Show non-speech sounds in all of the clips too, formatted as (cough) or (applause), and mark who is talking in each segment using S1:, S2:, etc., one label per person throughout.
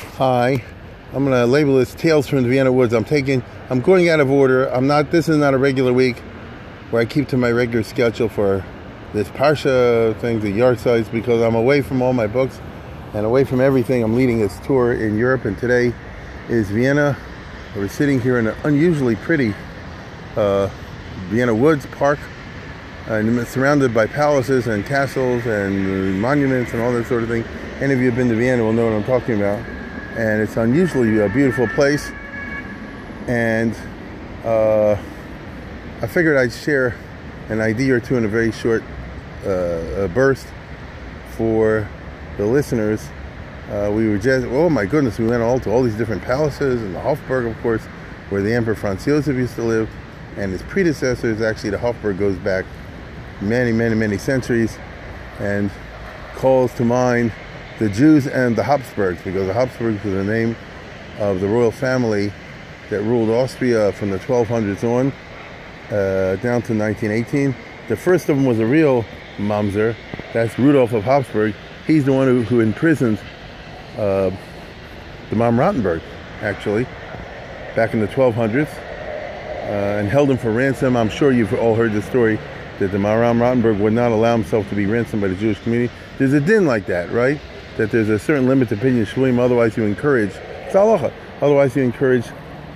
S1: Hi, I'm gonna label this Tales from the Vienna Woods. I'm taking, I'm going out of order. I'm not. This is not a regular week where I keep to my regular schedule for this parsha thing, the yahrzeits, because I'm away from all my books and away from everything. I'm leading this tour in Europe, and today is Vienna. We're sitting here in an unusually pretty uh, Vienna Woods Park, and surrounded by palaces and castles and monuments and all that sort of thing. Any of you have been to Vienna will know what I'm talking about. And it's unusually a beautiful place. And uh, I figured I'd share an idea or two in a very short uh, burst for the listeners. Uh, we were just, oh my goodness, we went all to all these different palaces and the Hofburg, of course, where the Emperor Franz Josef used to live, and his predecessors. Actually, the Hofburg goes back many, many, many centuries and calls to mind the Jews and the Habsburgs because the Habsburgs were the name of the royal family that ruled Austria from the 1200s on uh, down to 1918. The first of them was a real Mamzer. That's Rudolf of Habsburg. He's the one who, who imprisoned uh, the Maharam Rothenburg, actually, back in the 1200s, uh, and held him for ransom. I'm sure you've all heard the story that the Maharam Rothenburg would not allow himself to be ransomed by the Jewish community. There's a din like that, right? That there's a certain limit to pidyon shvuyim, otherwise you encourage, it's otherwise you encourage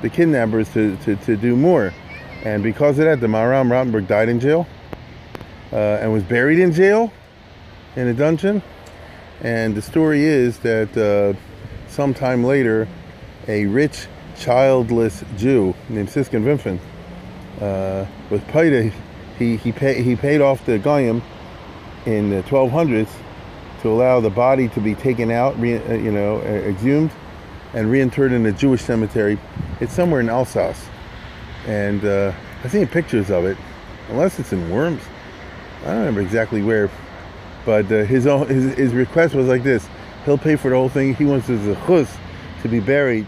S1: the kidnappers to, to, to do more. And because of that, the Maharam Rothenburg died in jail uh, and was buried in jail in a dungeon. And the story is that uh, sometime later, a rich, childless Jew named Siskin Wimpfen uh, was paid he he paid he paid off the Goyim in the 1200s to allow the body to be taken out, re, uh, you know, exhumed, and reinterred in a Jewish cemetery. It's somewhere in Alsace, and uh, I've seen pictures of it. Unless it's in Worms, I don't remember exactly where. But uh, his, own, his his request was like this: he'll pay for the whole thing. He wants his chus to be buried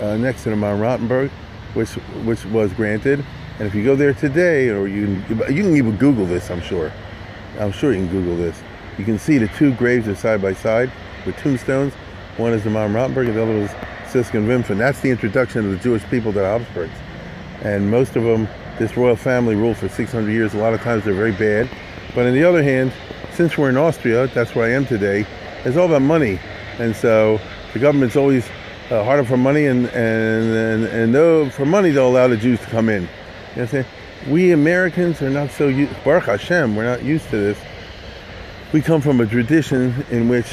S1: uh, next to the Maharam Rothenburg, which which was granted and if you go there today, or you you can even Google this, I'm sure. I'm sure you can Google this. You can see the two graves are side by side with tombstones. One is the Maharam Rothenburg, and the other was Siskin Wimpfen. That's the introduction of the Jewish people to the Habsburgs. And most of them, this royal family ruled for 600 years. A lot of times they're very bad. But on the other hand, since we're in Austria, that's where I am today, it's all about money. And so the government's always uh, harder for money, and, and, and, and though for money, they'll allow the Jews to come in. You know what I'm saying? We Americans are not so used, Baruch Hashem, we're not used to this. We come from a tradition in which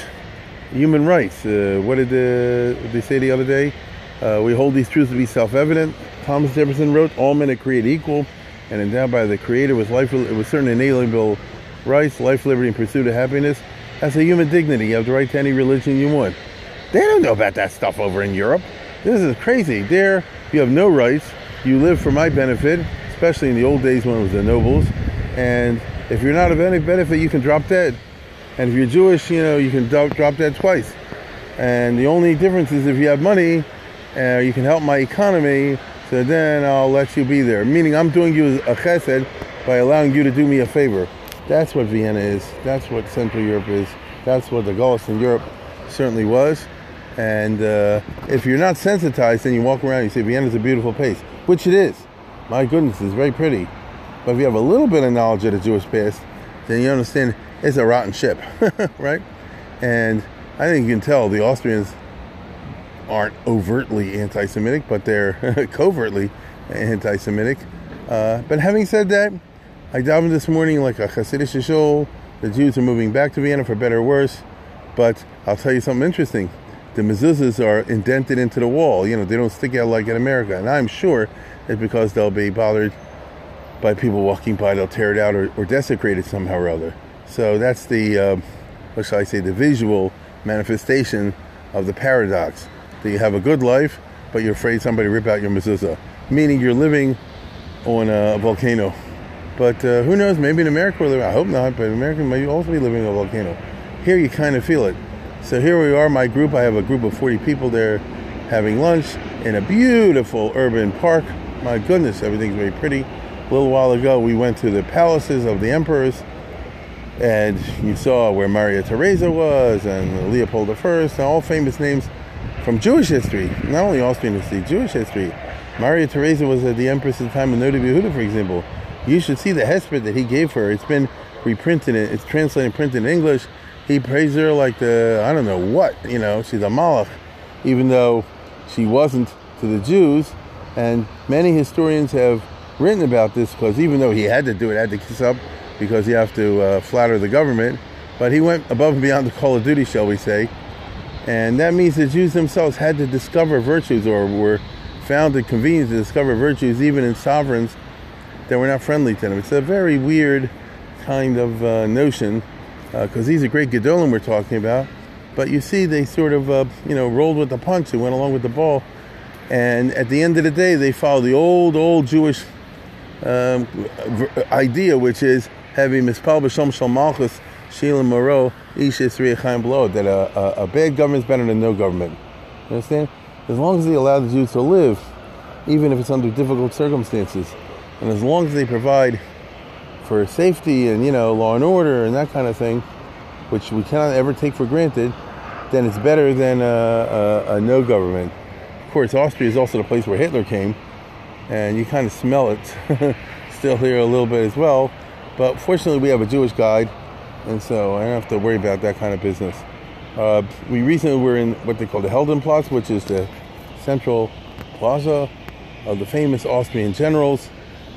S1: human rights, uh, what did the, they say the other day? Uh, we hold these truths to be self-evident. Thomas Jefferson wrote, all men are created equal and endowed by the Creator with life, with certain inalienable rights, life, liberty, and pursuit of happiness. That's a human dignity. You have the right to any religion you want. They don't know about that stuff over in Europe. This is crazy. There, you have no rights you live for my benefit, especially in the old days when it was the nobles. And if you're not of any benefit, you can drop dead. And if you're Jewish, you know, you can drop, drop dead twice. And the only difference is if you have money, uh, you can help my economy, so then I'll let you be there. Meaning I'm doing you a chesed by allowing you to do me a favor. That's what Vienna is. That's what Central Europe is. That's what the Gauls in Europe certainly was. And uh, if you're not sensitized, then you walk around and you say Vienna's a beautiful place which it is. My goodness, it's very pretty. But if you have a little bit of knowledge of the Jewish past, then you understand it's a rotten ship, (laughs) right? And I think you can tell the Austrians aren't overtly anti-Semitic, but they're (laughs) covertly anti-Semitic. Uh, but having said that, I davened this morning like a Hasidic shul. The Jews are moving back to Vienna for better or worse. But I'll tell you something interesting the mezuzahs are indented into the wall. You know, they don't stick out like in America. And I'm sure it's because they'll be bothered by people walking by. They'll tear it out or, or desecrate it somehow or other. So that's the, uh, what shall I say, the visual manifestation of the paradox that you have a good life, but you're afraid somebody rip out your mezuzah, meaning you're living on a volcano. But uh, who knows? Maybe in America we're living. I hope not, but in America might also be living on a volcano. Here you kind of feel it. So here we are, my group. I have a group of 40 people there having lunch in a beautiful urban park. My goodness, everything's very pretty. A little while ago, we went to the palaces of the emperors, and you saw where Maria Theresa was, and Leopold I, and all famous names from Jewish history, not only Austrian history, Jewish history. Maria Theresa was the empress at the time of Noda B'Yehuda, for example. You should see the hesped that he gave her. It's been reprinted, it's translated and printed in English. He praised her like the, I don't know what, you know, she's a malach, even though she wasn't to the Jews. And many historians have written about this because even though he had to do it, had to kiss up because you have to uh, flatter the government, but he went above and beyond the call of duty, shall we say. And that means the Jews themselves had to discover virtues or were found it convenient to discover virtues even in sovereigns that were not friendly to them. It's a very weird kind of uh, notion because uh, these are great Gedolim we're talking about. But you see, they sort of, uh, you know, rolled with the punch and went along with the ball. And at the end of the day, they followed the old, old Jewish um, idea, which is having mispal b'shom shal malchus shilim moro ish isri below that a, a, a bad government is better than no government. You understand? As long as they allow the Jews to live, even if it's under difficult circumstances, and as long as they provide for safety and you know law and order and that kind of thing, which we cannot ever take for granted, then it's better than a, a, a no government. Of course, Austria is also the place where Hitler came, and you kind of smell it (laughs) still here a little bit as well. But fortunately, we have a Jewish guide, and so I don't have to worry about that kind of business. Uh, we recently were in what they call the Heldenplatz, which is the central plaza of the famous Austrian generals.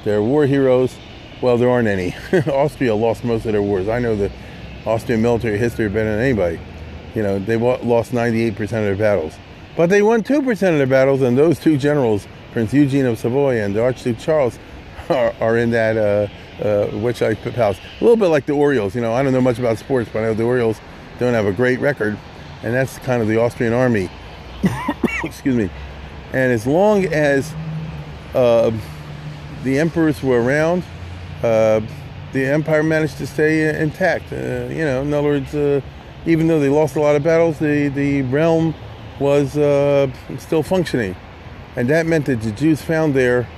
S1: They're war heroes. Well, there aren't any. (laughs) Austria lost most of their wars. I know the Austrian military history better than anybody. You know, they lost 98% of their battles. But they won 2% of their battles, and those two generals, Prince Eugene of Savoy and Archduke Charles, (laughs) are, are in that uh, uh, which I palace. A little bit like the Orioles. You know, I don't know much about sports, but I know the Orioles don't have a great record, and that's kind of the Austrian army. (coughs) Excuse me. And as long as uh, the emperors were around, uh, the empire managed to stay intact. Uh, you know, in other words, uh, even though they lost a lot of battles, the, the realm was uh, still functioning. And that meant that the Jews found their,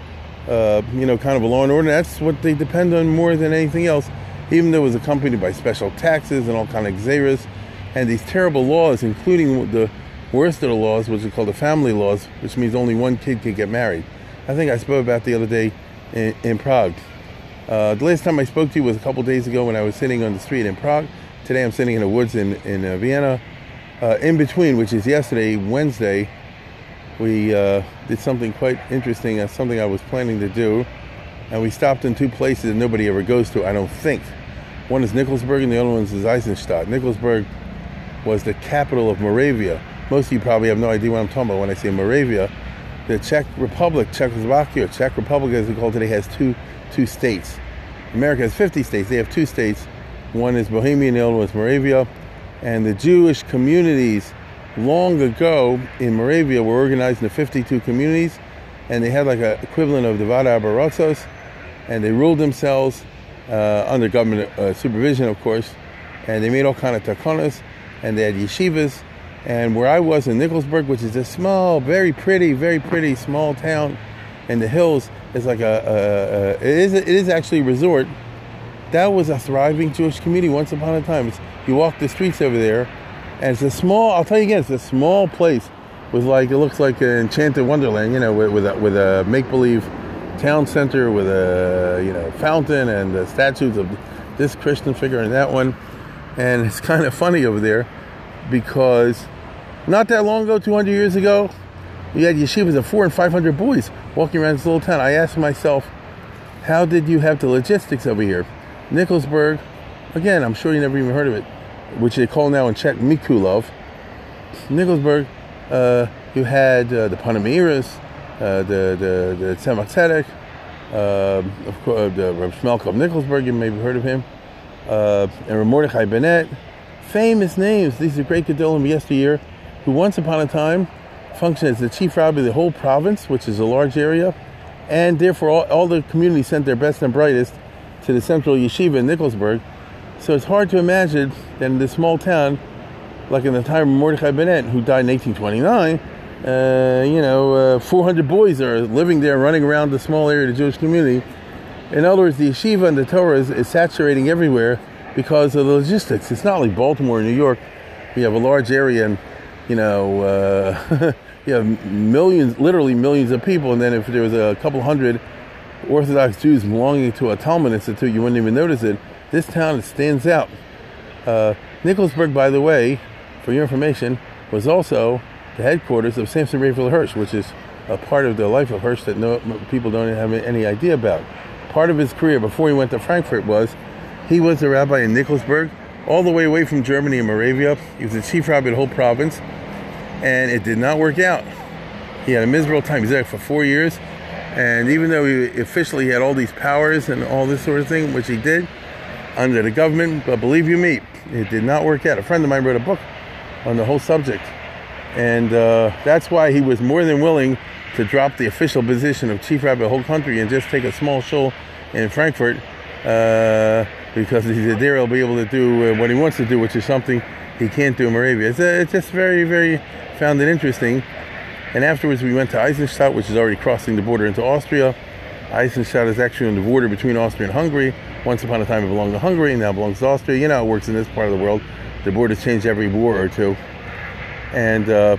S1: uh, you know, kind of a law and order. That's what they depend on more than anything else, even though it was accompanied by special taxes and all kind of xeras and these terrible laws, including the worst of the laws, which are called the family laws, which means only one kid can get married. I think I spoke about the other day in, in Prague. Uh, the last time I spoke to you was a couple days ago when I was sitting on the street in Prague. Today I'm sitting in the woods in, in uh, Vienna. Uh, in between, which is yesterday, Wednesday, we uh, did something quite interesting, uh, something I was planning to do. And we stopped in two places that nobody ever goes to, I don't think. One is Nikolsburg and the other one is Eisenstadt. Nikolsburg was the capital of Moravia. Most of you probably have no idea what I'm talking about when I say Moravia. The Czech Republic, Czechoslovakia, Czech Republic as we call it today, has two, two states. America has 50 states. They have two states. One is Bohemia and the other one is Moravia. And the Jewish communities long ago in Moravia were organized into 52 communities. And they had like an equivalent of the Vaad Arba Aratzos. And they ruled themselves uh, under government uh, supervision, of course. And they made all kind of takonas. And they had yeshivas. And where I was in Nikolsburg, which is a small, very pretty, very pretty small town in the hills, is like a, a, a it is it is actually a resort. That was a thriving Jewish community once upon a time. It's, you walk the streets over there, and it's a small. I'll tell you again, it's a small place with like it looks like an enchanted wonderland. You know, with, with a, with a make believe town center with a you know fountain and the statues of this Christian figure and that one. And it's (laughs) kind of funny over there because not that long ago, 200 years ago, you had yeshivas of four and 500 boys walking around this little town. I asked myself, how did you have the logistics over here? Nikolsburg, again, I'm sure you never even heard of it, which they call now in Czech Mikulov. Nikolsburg, uh, you had uh, the Panim Meiros, uh, the the the Tzemach Tzedek, uh, of course, the Reb Shmelk of Nikolsburg. You may have heard of him, uh, and Mordechai Bennett, famous names. These are great Gedolim yesteryear, who once upon a time functioned as the chief rabbi of the whole province, which is a large area, and therefore all, all the community sent their best and brightest to the central yeshiva in Nikolsburg. So it's hard to imagine that in this small town, like in the time of Mordechai Bennett, who died in 1829, uh, you know, uh, 400 boys are living there, running around the small area of the Jewish community. In other words, the yeshiva and the Torah is, is saturating everywhere because of the logistics. It's not like Baltimore, or New York. You have a large area and, you know, uh, (laughs) you have millions, literally millions of people. And then if there was a couple hundred Orthodox Jews belonging to a Talmud institute, you wouldn't even notice it. This town stands out. Uh, Nikolsburg, by the way, for your information, was also the headquarters of Samson Raphael Hirsch, which is a part of the life of Hirsch that no, people don't have any idea about. Part of his career before he went to Frankfurt was he was a rabbi in Nikolsburg, all the way away from Germany and Moravia. He was the chief rabbi of the whole province, and it did not work out. He had a miserable time. He was there for four years, and even though he officially had all these powers and all this sort of thing, which he did under the government, but believe you me, it did not work out. A friend of mine wrote a book on the whole subject. And uh, that's why he was more than willing to drop the official position of chief rabbi of the whole country and just take a small show in Frankfurt uh, because he said there he'll be able to do uh, what he wants to do, which is something he can't do in Moravia. It's, uh, it's just very, very found it interesting. And afterwards, we went to Eisenstadt, which is already crossing the border into Austria. Eisenstadt is actually on the border between Austria and Hungary. Once upon a time, it belonged to Hungary, and now belongs to Austria. You know how it works in this part of the world. The borders change every war or two. And uh,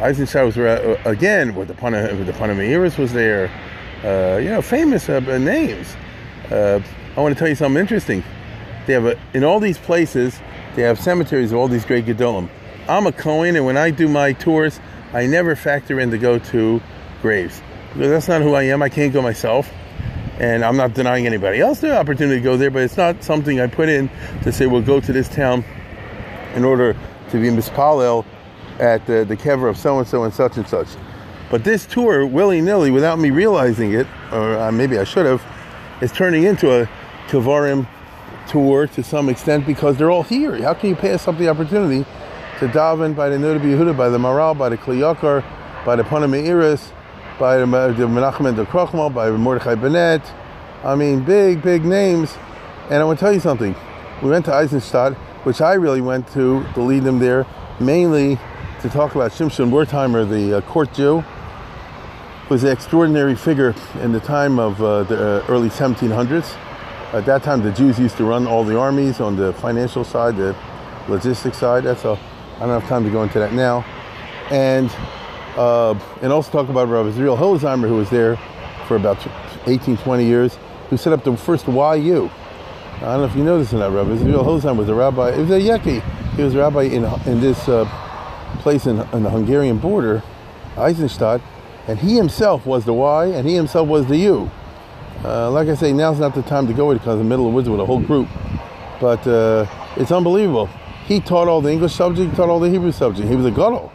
S1: Eisenstadt was uh, again with the Pana, the Panim Meiros was there. Uh, you know, famous uh, names. Uh, I want to tell you something interesting. They have a, in all these places, they have cemeteries of all these great Gedolim. I'm a Cohen, and when I do my tours, I never factor in to go to graves because that's not who I am. I can't go myself, and I'm not denying anybody else the opportunity to go there. But it's not something I put in to say we'll go to this town in order to be mispalel at the, the kever of so and so and such and such. But this tour, willy nilly, without me realizing it, or uh, maybe I should have, is turning into a Kavarim tour to some extent because they're all here. How can you pass up the opportunity to daven by the Noda Yehuda, by the Maharal, by the Kli Yakar, by the Panim Meiros, by the, Menachem and the by Mordechai Bennett? I mean, big, big names. And I want to tell you something. We went to Eisenstadt, which I really went to to lead them there, mainly to talk about Shimshon Wertheimer, the uh, court Jew, who was an extraordinary figure in the time of uh, the uh, early 1700s. At that time, the Jews used to run all the armies on the financial side, the logistics side. That's all. I don't have time to go into that now. And uh, and also talk about Rabbi Israel Hildesheimer, who was there for about 18, 20 years, who set up the first YU. I don't know if you know this or not, Rabbi Israel Hildesheimer was a rabbi. It was a Yeki. He was a rabbi in in this uh, place in, in the Hungarian border, Eisenstadt, and he himself was the Y, and he himself was the U. Uh, like I say, now's not the time to go because in the middle of the woods with a whole group. But uh, it's unbelievable. He taught all the English subject, he taught all the Hebrew subject. He was a gadol.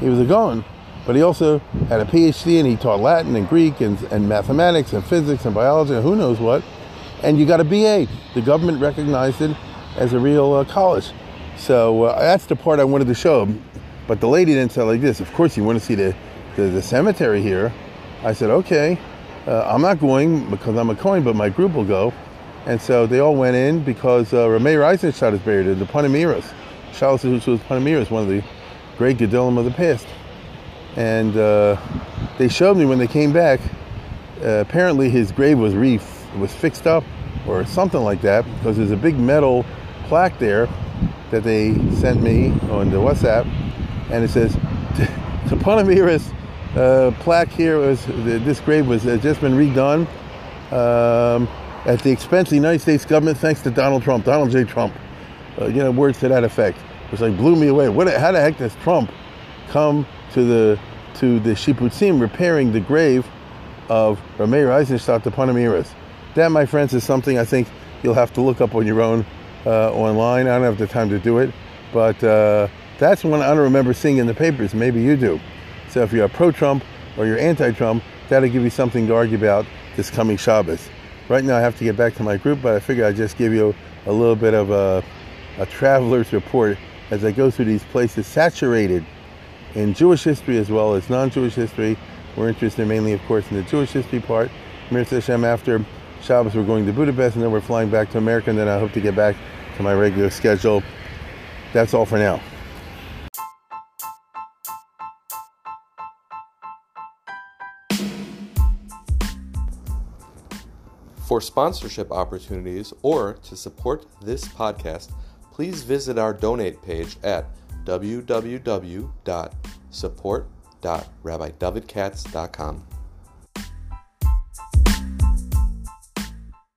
S1: He was a gon. But he also had a PhD and he taught Latin and Greek and, and mathematics and physics and biology and who knows what. And you got a BA. The government recognized it as a real uh, college. So uh, that's the part I wanted to show him. But the lady then said like this, of course you want to see the, the, the cemetery here. I said, okay, uh, I'm not going because I'm a Cohen, but my group will go. And so they all went in because uh, Rameir Eisenstadt is buried in the Panim Meiros. Shalos was Panim Meiros, one of the great Gedolim of the past. And uh, they showed me when they came back, uh, apparently his grave was re- was fixed up or something like that because there's a big metal plaque there that they sent me on the WhatsApp and it says (laughs) Toponymyrus uh, plaque here was this grave was uh, just been redone um, at the expense of the United States government, thanks to Donald Trump, Donald J. Trump. Uh, you know, words to that effect. Was like blew me away. What? How the heck does Trump come to the to the Shipputzim repairing the grave of Rameir Eisenstadt Toponymyrus? That, my friends, is something I think you'll have to look up on your own uh, online. I don't have the time to do it, but uh, that's one I don't remember seeing in the papers. Maybe you do. So if you're pro-Trump or you're anti-Trump, that'll give you something to argue about this coming Shabbos. Right now, I have to get back to my group, but I figure I'd just give you a little bit of a a traveler's report as I go through these places saturated in Jewish history as well as non-Jewish history. We're interested mainly, of course, in the Jewish history part. Mirza Hashem, after Shabbos, we're going to Budapest, and then we're flying back to America, and then I hope to get back to my regular schedule. That's all for now.
S2: For sponsorship opportunities or to support this podcast, please visit our donate page at www.support.rabbidavidkatz.com.